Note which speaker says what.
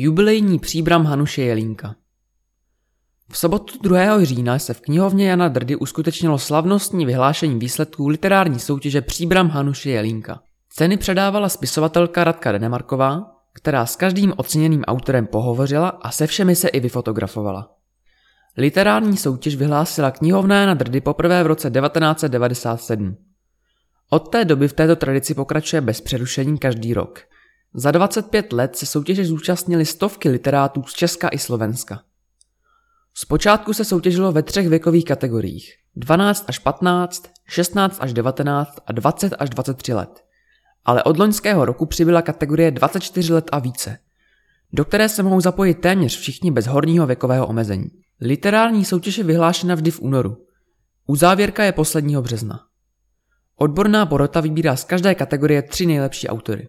Speaker 1: Jubilejní příbram Hanuše Jelínka V sobotu 2. října se v knihovně Jana Drdy uskutečnilo slavnostní vyhlášení výsledků literární soutěže Příbram Hanuše Jelínka. Ceny předávala spisovatelka Radka Denemarková, která s každým oceněným autorem pohovořila a se všemi se i vyfotografovala. Literární soutěž vyhlásila knihovna Jana Drdy poprvé v roce 1997. Od té doby v této tradici pokračuje bez přerušení každý rok – za 25 let se soutěže zúčastnili stovky literátů z Česka i Slovenska. Zpočátku se soutěžilo ve třech věkových kategoriích 12 až 15, 16 až 19 a 20 až 23 let. Ale od loňského roku přibyla kategorie 24 let a více, do které se mohou zapojit téměř všichni bez horního věkového omezení. Literární soutěž je vyhlášena vždy v únoru. Uzávěrka je posledního března. Odborná porota vybírá z každé kategorie tři nejlepší autory.